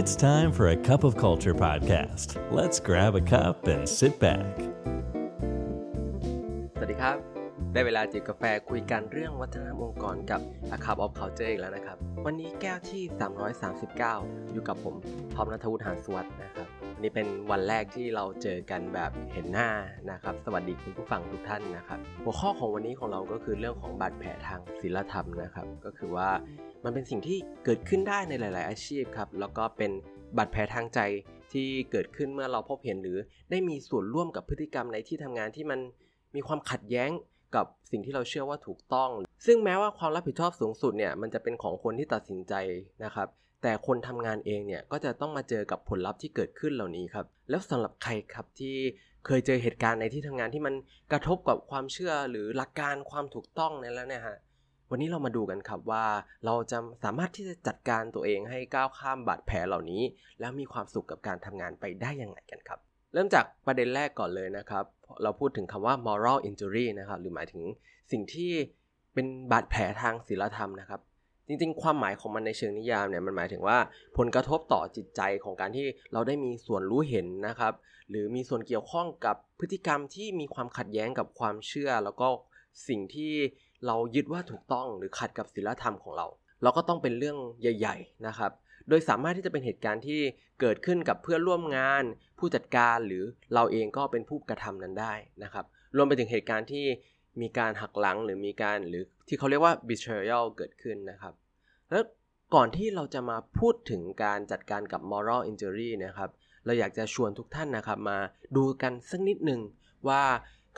It's time for a cup of culture podcast. Let's grab a cup and sit back. สวัสดีครับ ได้เวลาจิบกาแฟคุยกันเรื่องวัฒนธรรมองค์กรกับ A Cup of Culture อีกแล้วนะครับ วันนี้แก้วที่ 339 อยู่กับผม พร้อมนัทวุฒิหานสวัสดนะครับ นนี้เป็นวันแรกที่เราเจอกันแบบเห็นหน้านะครับ สวัสดีคุณผู้ฟังทุกท่านนะครับ หัวข้อของวันนี้ของเราก็คือเรื่องของบาดแผลทางศิลธรรมนะครับ ก็คือว่ามันเป็นสิ่งที่เกิดขึ้นได้ในหลาย ๆ อาชีพครับ แล้วก็เป็นบาดแผลทางใจที่เกิดขึ้นเมื่อเราพบเห็นหรือได้มีส่วนร่วมกับพฤติกรรมในที่ทำงานที่มันมีความขัดแย้งกับสิ่งที่เราเชื่อว่าถูกต้อง ซึ่งแม้ว่าความรับผิดชอบสูงสุดเนี่ยมันจะเป็นของคนที่ตัดสินใจนะครับ แต่คนทำงานเองเนี่ยก็จะต้องมาเจอกับผลลัพธ์ที่เกิดขึ้นเหล่านี้ครับ แล้วสำหรับใครครับที่เคยเจอเหตุการณ์ในที่ทำงานที่มันกระทบกับความเชื่อหรือหลักการความถูกต้องนั่นแล้วเนี่ยฮะวันนี้เรามาดูกันครับว่าเราจะสามารถที่จะจัดการตัวเองให้ก้าวข้ามบาดแผลเหล่านี้ แล้วมีความสุขกับการทำงานไปได้ยังไงกันครับ เริ่มจากประเด็นแรกก่อนเลยนะครับ เราพูดถึงคำว่า moral injury นะครับหรือหมายถึงสิ่งที่เป็นบาดแผลทางศีลธรรมนะครับ จริงๆ ความหมายของมันในเชิงนิยามเนี่ยมันหมายถึงว่าผลกระทบต่อจิตใจของการที่เราได้มีส่วนรู้เห็นนะครับ หรือมีส่วนเกี่ยวข้องกับพฤติกรรมที่มีความขัดแย้งกับความเชื่อ แล้วก็สิ่งที่เรายึดว่าถูกต้องหรือขัดกับศีลธรรมของเรา เราก็ต้องเป็นเรื่องใหญ่ ๆ นะครับ โดยสามารถที่จะเป็นเหตุการณ์ที่เกิดขึ้นกับเพื่อนร่วมงาน ผู้จัดการหรือเราเองก็เป็นผู้กระทำนั้นได้นะครับ รวมไปถึงเหตุการณ์ที่มีการหักหลังหรือมีการหรือ ที่เขาเรียกว่า betrayal เกิดขึ้นนะครับ แล้วก่อนที่เราจะมาพูดถึงการจัดการกับ moral injury นะครับ เราอยากจะชวนทุกท่านนะครับมาดูกันสักนิดหนึ่งว่า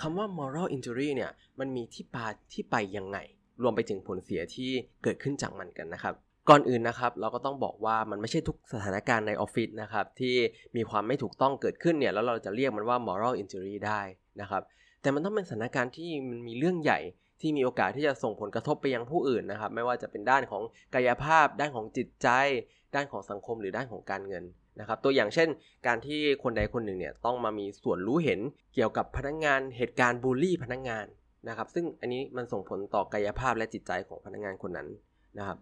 คำว่า moral injury เนี่ยมันมีที่ปาที่ไปยังไง รวมไปถึงผลเสียที่เกิดขึ้นจากมันกันนะครับ ก่อนอื่นนะครับ เราก็ต้องบอกว่ามันไม่ใช่ทุกสถานการณ์ในออฟฟิศนะครับ ที่มีความไม่ถูกต้องเกิดขึ้นเนี่ยแล้วเราจะเรียกมันว่า moral injury ได้นะครับ แต่มันต้องเป็นสถานการณ์ที่มันมีเรื่องใหญ่ ที่มีโอกาสที่จะส่งผลกระทบไปยังผู้อื่นนะครับ ไม่ว่าจะเป็นด้านของกายภาพ ด้านของจิตใจ ด้านของสังคมหรือด้านของการเงินนะครับตัวอย่างเช่น การที่คนใดคนหนึ่งเนี่ยต้องมามีส่วนรู้เห็นเกี่ยวกับพนักงานเหตุการณ์บูลลี่พนักงานนะครับ ซึ่งอันนี้มันส่งผลต่อกายภาพและจิตใจของพนักงานคนนั้นนะครับ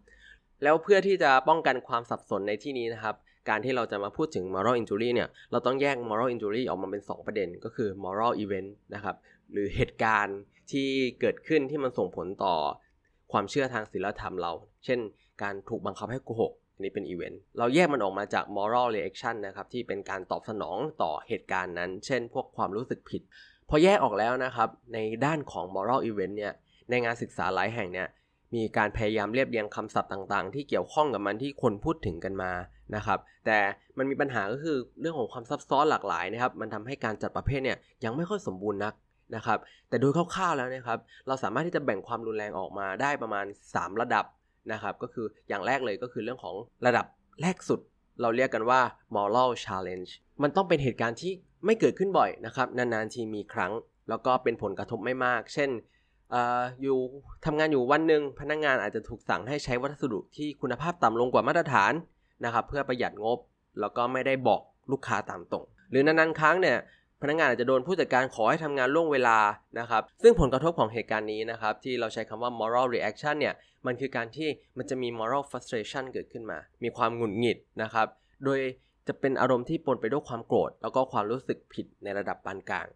แล้วเพื่อที่จะป้องกันความสับสนในที่นี้นะครับ การที่เราจะมาพูดถึง moral injury เนี่ย เราต้องแยก moral injury ออกมาเป็น 2 ประเด็นก็คือ moral event นะครับ หรือเหตุการณ์ที่เกิดขึ้นที่มันส่งผลต่อความเชื่อทางศีลธรรมเรา เช่น การถูกบังคับให้โกหกอันนี้เป็นอีเวนต์ เราแยกมันออกมาจาก moral reaction นะครับที่เป็นการตอบสนองต่อเหตุการณ์นั้น เช่น พวกความรู้สึกผิด พอแยกออกแล้วนะครับ ในด้านของ moral event เนี่ย ในงานศึกษาหลายแห่งเนี่ย มีการพยายามเรียบเรียงคำศัพท์ต่างๆ ที่เกี่ยวข้องกับมันที่คนพูดถึงกันมานะครับ แต่มันมีปัญหาก็คือเรื่องของความซับซ้อนหลากหลายนะครับ มันทำให้การจัดประเภทเนี่ยยังไม่ค่อยสมบูรณ์นัก นะครับแต่โดยคร่าวๆแล้วนะครับเราสามารถที่จะแบ่งความรุนแรงออกมาได้ประมาณ 3 ระดับนะครับก็คืออย่างแรกเลยก็คือเรื่องของระดับแรกสุด เราเรียกกันว่า moral challenge มันต้องเป็นเหตุการณ์ที่ไม่เกิดขึ้นบ่อยนะครับนานๆทีมีครั้ง แล้วก็เป็นผลกระทบไม่มาก เช่นอยู่ทำงานอยู่วันหนึ่งพนักงงานอาจจะถูกสั่งให้ใช้วัสดุที่คุณภาพต่ำลงกว่ามาตรฐานนะครับเพื่อประหยัดงบ แล้วก็ไม่ได้บอกลูกค้าตามตรง หรือนานๆครั้งเนี่ย นักงานอาจจะโดนผู้จัดการขอให้ทำงานล่วงเวลานะครับ ซึ่งผลกระทบของเหตุการณ์นี้นะครับ ที่เราใช้คำว่า moral reaction เนี่ย มันคือการที่มันจะมี moral frustration เกิดขึ้นมา มีความหงุดหงิดนะครับ โดยจะเป็นอารมณ์ที่ปนไปด้วยความโกรธ แล้วก็ความรู้สึกผิดในระดับปานกลาง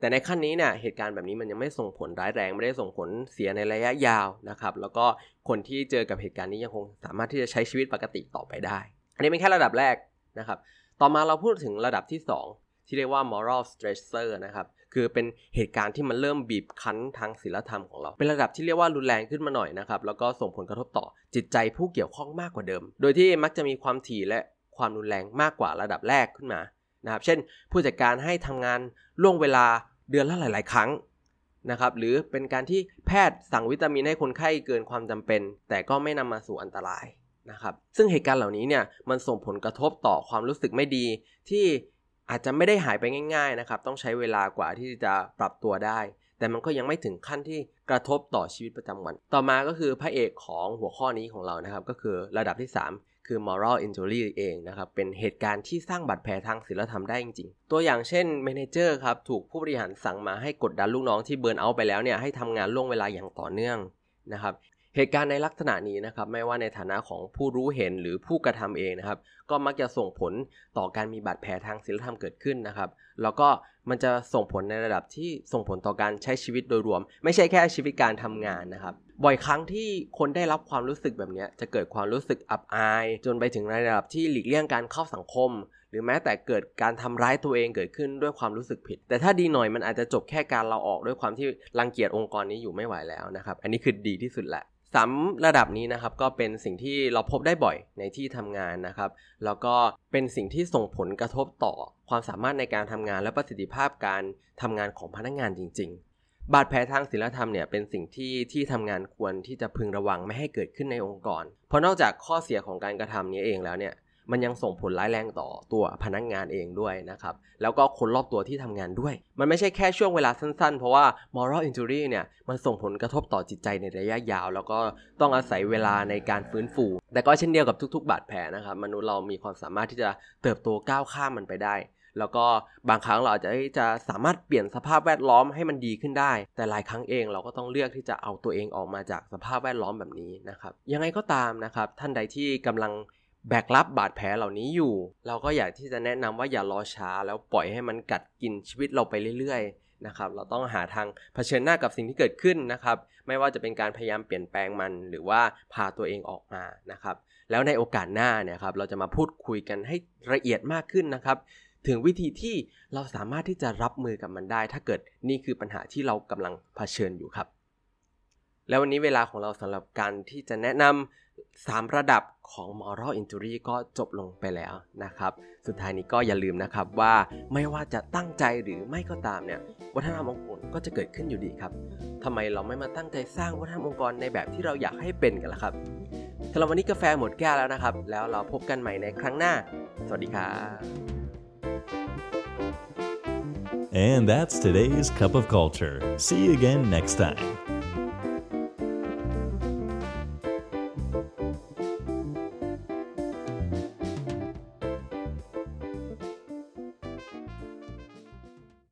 แต่ในขั้นนี้เนี่ยเหตุการณ์แบบนี้มันยังไม่ส่งผลร้ายแรงไม่ได้ส่งผลเสียในระยะยาวนะครับ แล้วก็คนที่เจอกับเหตุการณ์นี้ยังคงสามารถที่จะใช้ชีวิตปกติต่อไปได้ อันนี้เป็นแค่ระดับแรกนะครับ ต่อมาเราพูดถึงระดับที่ 2 ที่เรียกว่า moral stressor นะครับ คือเป็นเหตุการณ์ที่มันเริ่มบีบคั้นทางศีลธรรมของเรา เป็นระดับที่เรียกว่ารุนแรงขึ้นมาหน่อยนะครับ แล้วก็ส่งผลกระทบต่อจิตใจผู้เกี่ยวข้องมากกว่าเดิม โดยที่มักจะมีความถี่และความรุนแรงมากกว่าระดับแรกขึ้นมานะครับ เช่น ผู้จัดการให้ทำงานล่วงเวลาเดือนละหลาย ๆ ครั้งนะครับหรือเป็นการที่แพทย์สั่งวิตามินให้คนไข้เกินความจำเป็น แต่ก็ไม่นำมาสู่อันตรายนะครับซึ่งเหตุการณ์เหล่านี้เนี่ยมันส่งผลกระทบต่อความรู้สึกไม่ดีที่ อาจจะไม่ได้หายไปง่ายๆนะครับ ต้องใช้เวลากว่าที่จะปรับตัวได้ แต่มันก็ยังไม่ถึงขั้นที่กระทบต่อชีวิตประจำวัน ต่อมาก็คือพระเอกของหัวข้อนี้ของเรานะครับ ก็คือระดับที่ 3 คือ moral injury เองนะครับ เป็นเหตุการณ์ที่สร้างบาดแผลทางศีลธรรมได้จริงๆ ตัวอย่างเช่นเมนเจอร์ครับ ถูกผู้บริหารสั่งมาให้กดดันลูกน้องที่เบิร์นเอาท์ไปแล้วเนี่ยให้ทำงานล่วงเวลาอย่างต่อเนื่องนะครับ เหตุการณ์ในลักษณะนี้นะครับไม่ว่าในฐานะของผู้รู้เห็นหรือผู้กระทำเองนะครับ ก็มักจะส่งผลต่อการมีบาดแผลทางศีลธรรมเกิดขึ้นนะครับ แล้วก็มันจะส่งผลในระดับที่ส่งผลต่อการใช้ชีวิตโดยรวม ไม่ใช่แค่ชีวิตการทำงานนะครับ บ่อยครั้งที่คนได้รับความรู้สึกแบบนี้จะเกิดความรู้สึกอับอาย จนไปถึงระดับที่หลีกเลี่ยงการเข้าสังคม หรือแม้แต่เกิดการทำร้ายตัวเองเกิดขึ้นด้วยความรู้สึกผิด แต่ถ้าดีหน่อยมันอาจจะจบแค่การเราออกด้วยความที่รังเกียจองค์กรนี้อยู่ไม่ไหวแล้วนะครับ อันนี้คือดีที่สุดแหละ สามระดับนี้นะครับก็เป็นสิ่งที่เราพบได้บ่อยในที่ทำงานนะครับ แล้วก็เป็นสิ่งที่ส่งผลกระทบต่อความสามารถในการทำงานและประสิทธิภาพการทำงานของพนักงานจริง ๆ บาดแผลทางศิลธรรมเนี่ยเป็นสิ่งที่ที่ทำงานควรที่จะพึงระวังไม่ให้เกิดขึ้นในองค์กร เพราะนอกจากข้อเสียของการกระทำนี้เองแล้วเนี่ย มันยังส่งผลร้ายแรงต่อตัวพนักงงานเองด้วยนะครับ แล้วก็คนรอบตัวที่ทำงานด้วย มันไม่ใช่แค่ช่วงเวลาสั้นๆ เพราะว่า moral injury เนี่ยมันส่งผลกระทบต่อจิตใจในระยะยาว แล้วก็ต้องอาศัยเวลาในการฟื้นฟู แต่ก็เช่นเดียวกับทุกๆ บาดแผลนะครับ มนุษย์เรามีความสามารถที่จะเติบโตก้าวข้ามมันไปได้แล้วก็บางครั้งเราอาจจะจะสามารถเปลี่ยนสภาพแวดล้อมให้มันดีขึ้นได้ แต่หลายครั้งเองเราก็ต้องเลือกที่จะเอาตัวเองออกมาจากสภาพแวดล้อมแบบนี้นะครับ ยังไงก็ตามนะครับ ท่านใดที่กำลัง แบกรับบาดแผลเหล่านี้อยู่ เราก็อยากที่จะแนะนำว่าอย่ารอช้า แล้วปล่อยให้มันกัดกินชีวิตเราไปเรื่อยๆนะครับเราต้องหาทางเผชิญหน้ากับสิ่งที่เกิดขึ้นนะครับ ไม่ว่าจะเป็นการพยายามเปลี่ยนแปลงมัน หรือว่าพาตัวเองออกมานะครับ แล้วในโอกาสหน้าเนี่ยครับเราจะมาพูดคุยกันให้ละเอียดมากขึ้นนะครับ ถึงวิธีที่เราสามารถที่จะรับมือกับมันได้ ถ้าเกิดนี่คือปัญหาที่เรากำลังเผชิญอยู่ครับ แล้ววันนี้เวลาของเราสำหรับการที่จะแนะนำ3ระดับของ moral injury ก็จบลงไปแล้วนะครับ สุดท้ายนี้ก็อย่าลืมนะครับว่าไม่ว่าจะตั้งใจหรือไม่ก็ตามเนี่ยวัฒนธรรมองค์กรก็จะเกิดขึ้นอยู่ดีครับทำไมเราไม่มาตั้งใจสร้างวัฒนธรรมองค์กรในแบบที่เราอยากให้เป็นกันล่ะครับสำหรับวันนี้กาแฟหมดแก้วแล้วนะครับ แล้วเราพบกันใหม่ในครั้งหน้า สวัสดีครับ And that's today's Cup of Culture. See you again next time.